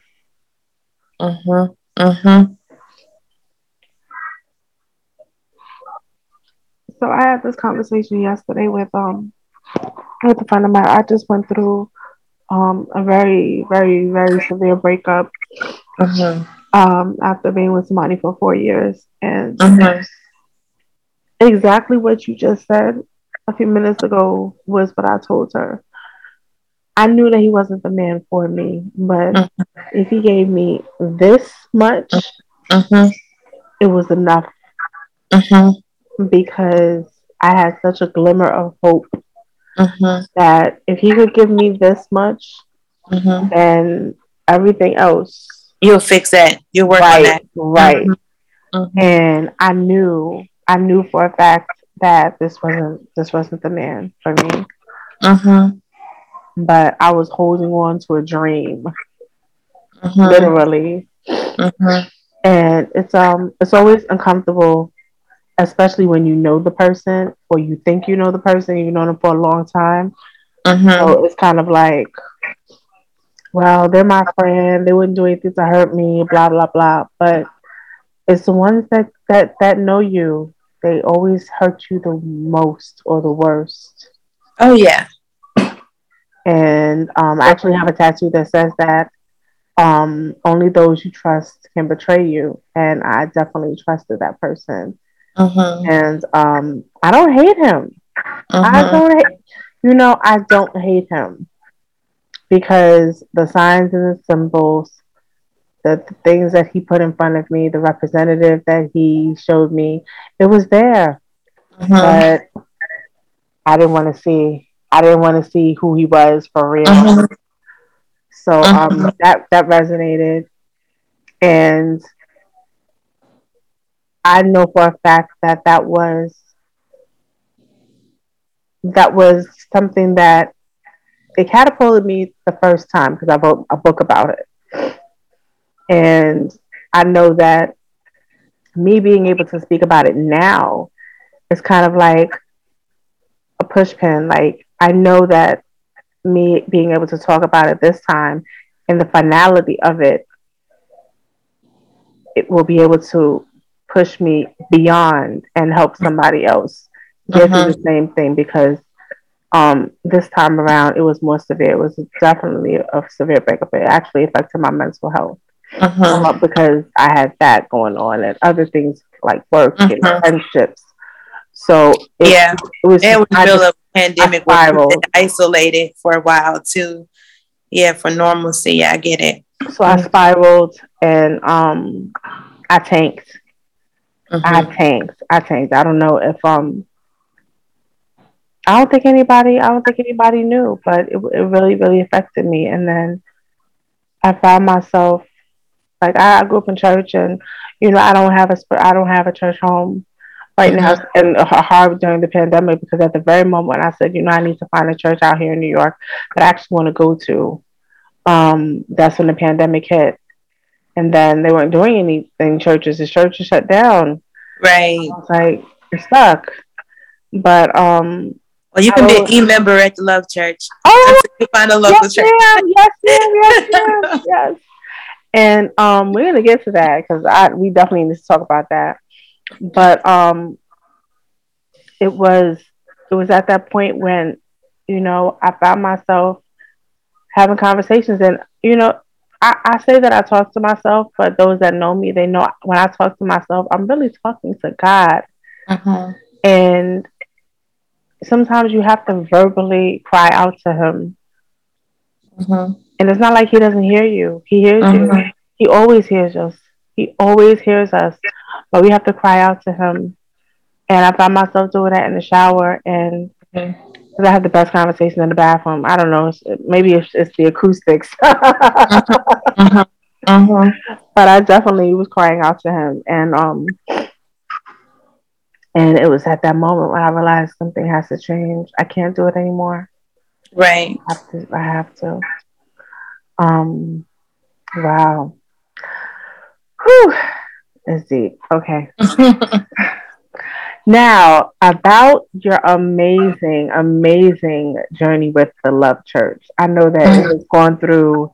Mm-hmm. Mm-hmm. So I had this conversation yesterday with um with a friend of mine. I just went through um, a very, very, very severe breakup mm-hmm. um, after being with somebody for four years. And mm-hmm. exactly what you just said a few minutes ago was what I told her. I knew that he wasn't the man for me, but mm-hmm. if he gave me this much, it was enough because I had such a glimmer of hope mm-hmm. that if he could give me this much, mm-hmm. then everything else you'll fix that. You'll work right, on that. Right. Mm-hmm. mm-hmm. And I knew, I knew for a fact that this wasn't this wasn't the man for me. Mm-hmm. But I was holding on to a dream, mm-hmm. literally. Mm-hmm. And it's um it's always uncomfortable especially when you know the person or you think you know the person, you've known them for a long time. Mm-hmm. So it's kind of like, well, they're my friend. They wouldn't do anything to hurt me. Blah blah blah. But it's the ones that that that know you. They always hurt you the most or the worst. Oh yeah. And um, I actually have a tattoo that says that um, only those you trust can betray you. And I definitely trusted that person. Uh-huh. And um, I don't hate him. Uh-huh. I don't hate, you know, I don't hate him because the signs and the symbols, the, the things that he put in front of me, the representative that he showed me, it was there. Uh-huh. But I didn't want to see. I didn't want to see who he was for real. Uh-huh. So um, uh-huh. that that resonated, and I know for a fact that that was that was something that it catapulted me the first time because I wrote a book about it, and I know that me being able to speak about it now is kind of like a pushpin. Like I know that me being able to talk about it this time and the finality of it, it will be able to push me beyond and help somebody else get uh-huh. through the same thing because um, this time around it was more severe. It was definitely a severe breakup. It actually affected my mental health uh-huh. uh, because I had that going on and other things like work uh-huh. and friendships. So it, yeah, it was. We feel a pandemic was isolated for a while too. Yeah, for normalcy, yeah, I get it. So I spiraled and um, I tanked. Mm-hmm. I tanked. I tanked. I don't know if um. I don't think anybody. I don't think anybody knew, but it it really really affected me. And then I found myself like I, grew up in church, and you know I don't have a I don't have a church home right now, mm-hmm. and hard during the pandemic because at the very moment I said, you know, I need to find a church out here in New York that I actually want to go to. Um, that's when the pandemic hit, and then they weren't doing anything. Churches, the churches shut down. Right. I was like, you're stuck. But um, well, you can be an e member at the Love Church. Oh, you find a local yes, church. Ma'am, yes, ma'am, yes, ma'am, yes. And um, we're gonna get to that because I we definitely need to talk about that. But um, it was it was at that point when you know I found myself having conversations, and you know I, I say that I talk to myself, but those that know me, they know when I talk to myself, I'm really talking to God. Uh-huh. And sometimes you have to verbally cry out to Him. Uh-huh. And it's not like he doesn't hear you. He hears uh-huh. you. He always hears us. He always hears us. But we have to cry out to him. And I found myself doing that in the shower and mm-hmm. I had the best conversation in the bathroom. I don't know. It's, maybe it's, it's the acoustics. uh-huh. Uh-huh. But I definitely was crying out to him. And um and it was at that moment when I realized something has to change. I can't do it anymore. Right. I have to. I have to. Um, wow. Whew. It's deep. Okay. now, about your amazing, amazing journey with the Love Church. I know that it has gone through.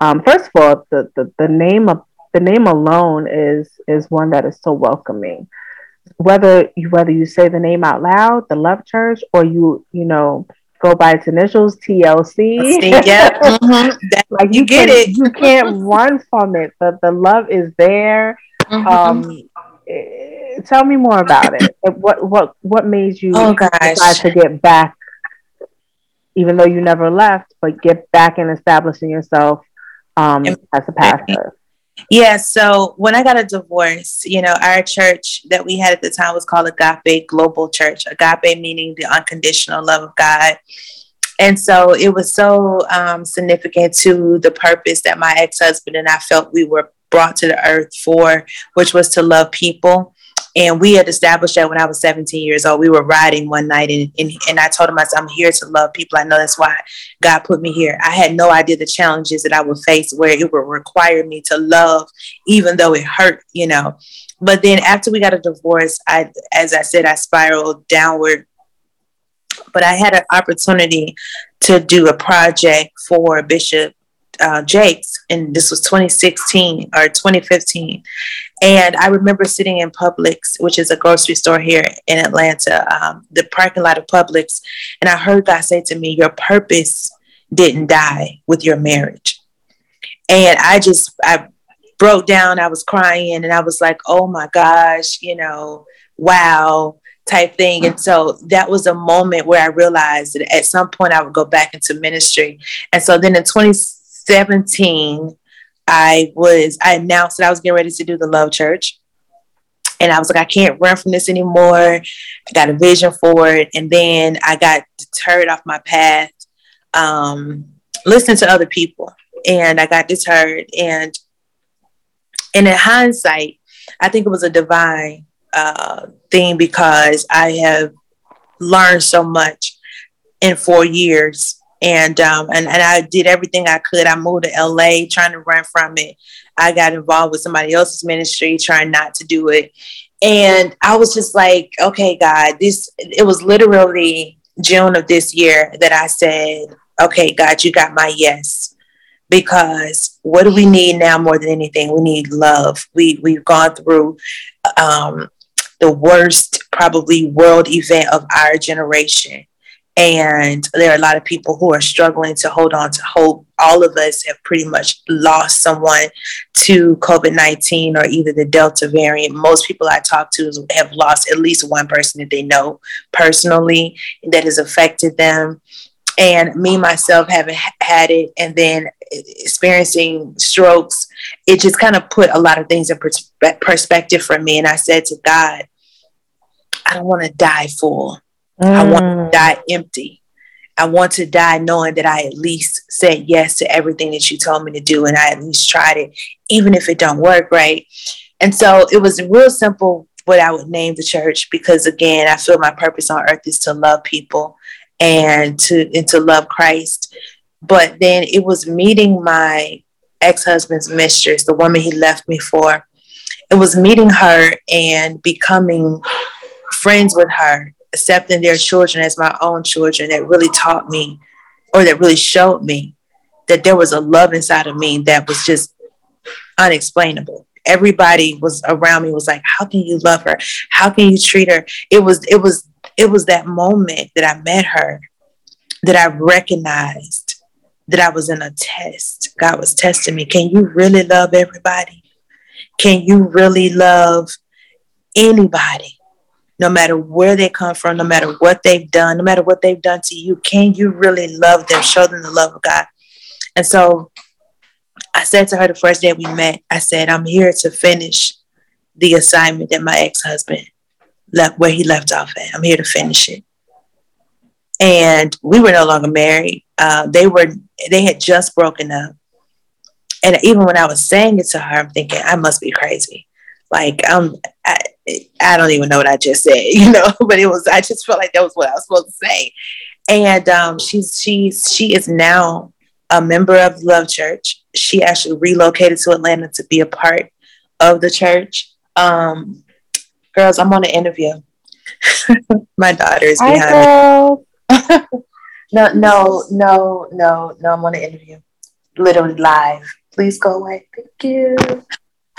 Um, first of all, the, the, the name of the name alone is is one that is so welcoming. Whether you whether you say the name out loud, the Love Church, or you you know go by its initials, TLC. Yeah, mm-hmm. like you, you get can, it. you can't run from it. The the love is there. Mm-hmm. Um, eh, tell me more about it. What what what made you oh, decide to get back, even though you never left, but get back and establishing yourself um, as a pastor? Yeah, so when I got a divorce, you know, our church that we had at the time was called Agape Global Church. Agape meaning the unconditional love of God. And so it was so um, significant to the purpose that my ex husband and I felt we were brought to the earth for, which was to love people. And we had established that when I was 17 years old. We were riding one night and, and, and I told him, I said, I'm here to love people. I know that's why God put me here. I had no idea the challenges that I would face where it would require me to love, even though it hurt, you know. But then after we got a divorce, I, as I said, I spiraled downward. But I had an opportunity to do a project for Bishop uh, Jakes, and this was 2016 or 2015. And I remember sitting in Publix, which is a grocery store here in Atlanta, um, the parking lot of Publix, and I heard God say to me, Your purpose didn't die with your marriage. And I just, I broke down, I was crying, and I was like, Oh my gosh, you know, wow type thing. And so that was a moment where I realized that at some point I would go back into ministry. And so then in 20, 17, I was I announced that I was getting ready to do the Love Church. and I was like, I can't run from this anymore. I got a vision for it. And then I got deterred off my path, um, listening to other people. And I got deterred. And, and in hindsight, I think it was a divine uh, thing because I have learned so much in four years. And, um, and and I did everything I could. I moved to LA trying to run from it. I got involved with somebody else's ministry, trying not to do it. And I was just like, okay, God, this, it was literally June of this year that I said, okay, God, you got my yes. Because what do we need now more than anything? We need love. We, we've gone through um, the worst, probably, world event of our generation and there are a lot of people who are struggling to hold on to hope. All of us have pretty much lost someone to COVID 19 or either the Delta variant. Most people I talk to have lost at least one person that they know personally that has affected them. And me, myself, having had it and then experiencing strokes, it just kind of put a lot of things in perspective for me. And I said to God, I don't want to die full. Mm. I want to mm. die empty. I want to die knowing that I at least said yes to everything that you told me to do and I at least tried it, even if it don't work right. And so it was real simple what I would name the church because again, I feel my purpose on earth is to love people and to and to love Christ. But then it was meeting my ex-husband's mistress, the woman he left me for. It was meeting her and becoming friends with her accepting their children as my own children that really taught me or that really showed me that there was a love inside of me that was just unexplainable. Everybody was around me was like how can you love her? How can you treat her? It was it was it was that moment that i met her that i recognized that i was in a test. God was testing me. Can you really love everybody? Can you really love anybody no matter where they come from, no matter what they've done, no matter what they've done to you, can you really love them, show them the love of God? And so I said to her the first day we met, I said, I'm here to finish the assignment that my ex husband left where he left off at. I'm here to finish it. And we were no longer married. Uh, they were they had just broken up. And even when I was saying it to her, I'm thinking, I must be crazy. Like I'm I, I don't even know what I just said, you know, but it was, I just felt like that was what I was supposed to say. And um, she's, she's, she is now a member of Love Church. She actually relocated to Atlanta to be a part of the church. Um, girls, I'm on an interview. My daughter is behind Hi, me. no, no, no, no, no, I'm on an interview. Literally live. Please go away. Thank you.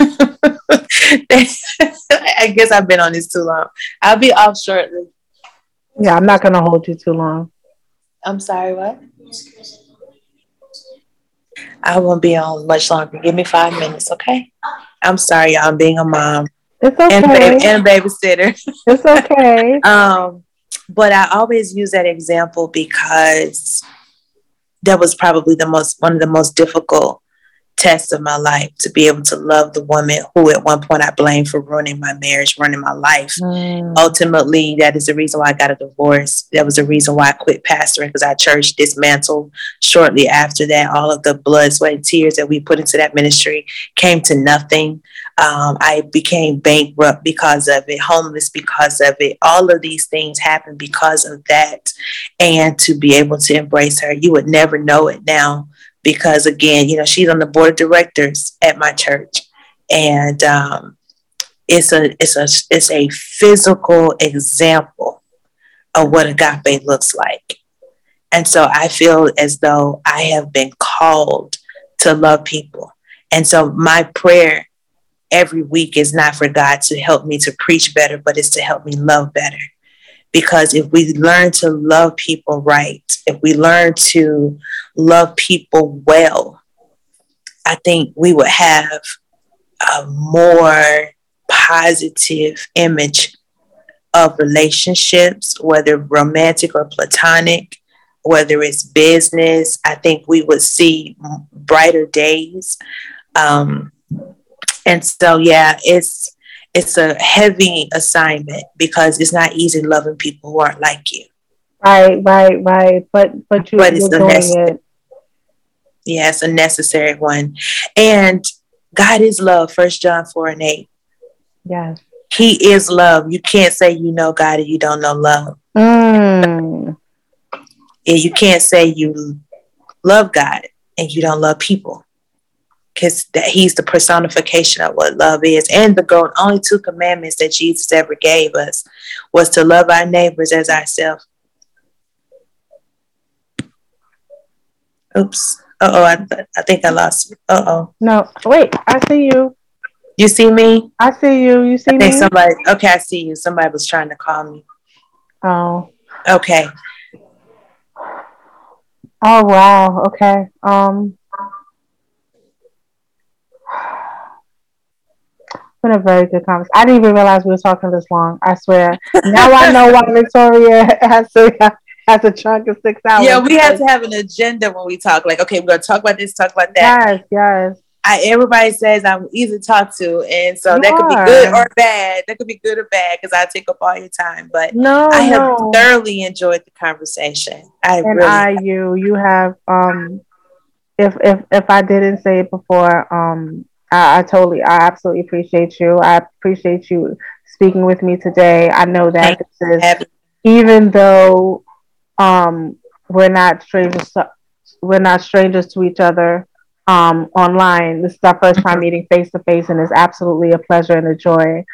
I guess I've been on this too long. I'll be off shortly. Yeah, I'm not gonna hold you too long. I'm sorry, what? I won't be on much longer. Give me five minutes, okay? I'm sorry, y'all. I'm being a mom. It's okay. And, and a babysitter. It's okay. um, but I always use that example because that was probably the most one of the most difficult test of my life to be able to love the woman who at one point I blamed for ruining my marriage, ruining my life. Mm. Ultimately, that is the reason why I got a divorce. That was the reason why I quit pastoring because our church dismantled shortly after that. All of the blood, sweat, and tears that we put into that ministry came to nothing. Um, I became bankrupt because of it, homeless because of it. All of these things happened because of that. And to be able to embrace her, you would never know it now because again, you know, she's on the board of directors at my church, and um, it's a it's a it's a physical example of what agape looks like, and so I feel as though I have been called to love people, and so my prayer every week is not for God to help me to preach better, but it's to help me love better. Because if we learn to love people right, if we learn to love people well, I think we would have a more positive image of relationships, whether romantic or platonic, whether it's business. I think we would see brighter days. Um, and so, yeah, it's it's a heavy assignment because it's not easy loving people who aren't like you. Right, right, right. But but you, but it's you're doing it. Yeah, it's a necessary one. And God is love, first John 4 and 8. Yes. He is love. You can't say you know God and you don't know love. Mm. And you can't say you love God and you don't love people because that he's the personification of what love is. And the goal, only two commandments that Jesus ever gave us was to love our neighbors as ourselves. Oops. Uh oh, I, I think I lost you. Uh oh. No, wait, I see you. You see me? I see you. You see I think me? somebody, okay, I see you. Somebody was trying to call me. Oh. Okay. Oh, wow. Okay. Um, been a very good conversation. I didn't even realize we were talking this long. I swear. Now I know why Victoria has to has a chunk of six hours. Yeah, we have to have an agenda when we talk. Like, okay, we're gonna talk about this, talk about that. Yes, yes. I, everybody says I'm easy to talk to, and so you that are. could be good or bad. That could be good or bad because I take up all your time. But no, I have no. thoroughly enjoyed the conversation. I and really I have. you you have um if if if I didn't say it before um I, I totally I absolutely appreciate you. I appreciate you speaking with me today. I know that this is even though um, we're not strangers. To, we're not strangers to each other um, online. This is our first time meeting face to face, and it's absolutely a pleasure and a joy.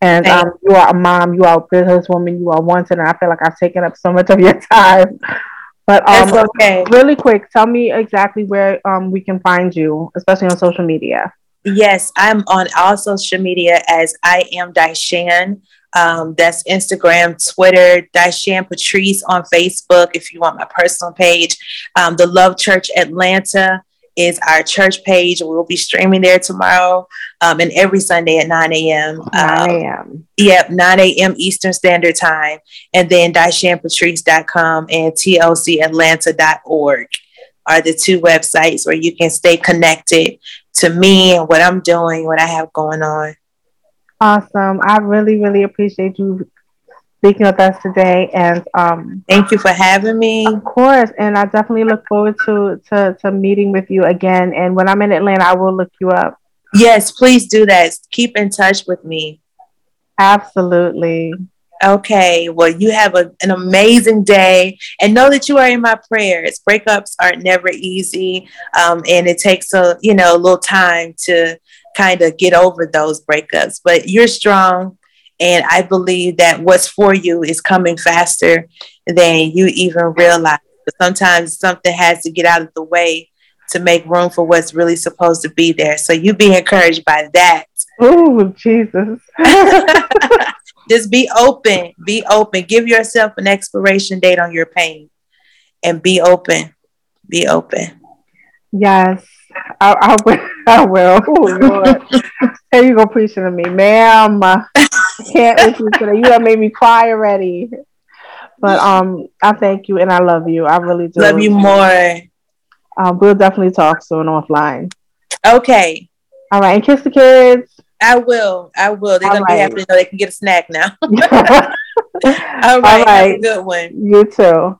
And um, you are a mom, you are a businesswoman, you are wanted, and I feel like I've taken up so much of your time. But um, okay. really quick, tell me exactly where um, we can find you, especially on social media. Yes, I'm on all social media as I am DiShan. Um, that's Instagram, Twitter, DiShan Patrice on Facebook if you want my personal page. Um, the Love Church Atlanta is our church page. We'll be streaming there tomorrow um, and every Sunday at 9 a.m. 9 a.m. Um, yep, 9 a.m. Eastern Standard Time. And then DiShanPatrice.com and TLCAtlanta.org are the two websites where you can stay connected to me and what I'm doing, what I have going on. Awesome. I really, really appreciate you speaking with us today. And um, thank you for having me. Of course. And I definitely look forward to, to, to meeting with you again. And when I'm in Atlanta, I will look you up. Yes, please do that. Keep in touch with me. Absolutely. Okay, well, you have a, an amazing day and know that you are in my prayers. Breakups are never easy, um, and it takes a you know a little time to kind of get over those breakups. But you're strong, and I believe that what's for you is coming faster than you even realize. But sometimes something has to get out of the way to make room for what's really supposed to be there. So you be encouraged by that. Oh, Jesus. Just be open. Be open. Give yourself an expiration date on your pain and be open. Be open. Yes. I, I will. I will. Oh, Lord. You go preaching to me, ma'am. I can't listen to that. You have made me cry already. But um, I thank you and I love you. I really do. Love you more. Um, we'll definitely talk soon offline. Okay. All right, and kiss the kids. I will. I will. They're All gonna right. be happy to know they can get a snack now. All right. All right. Good one. You too.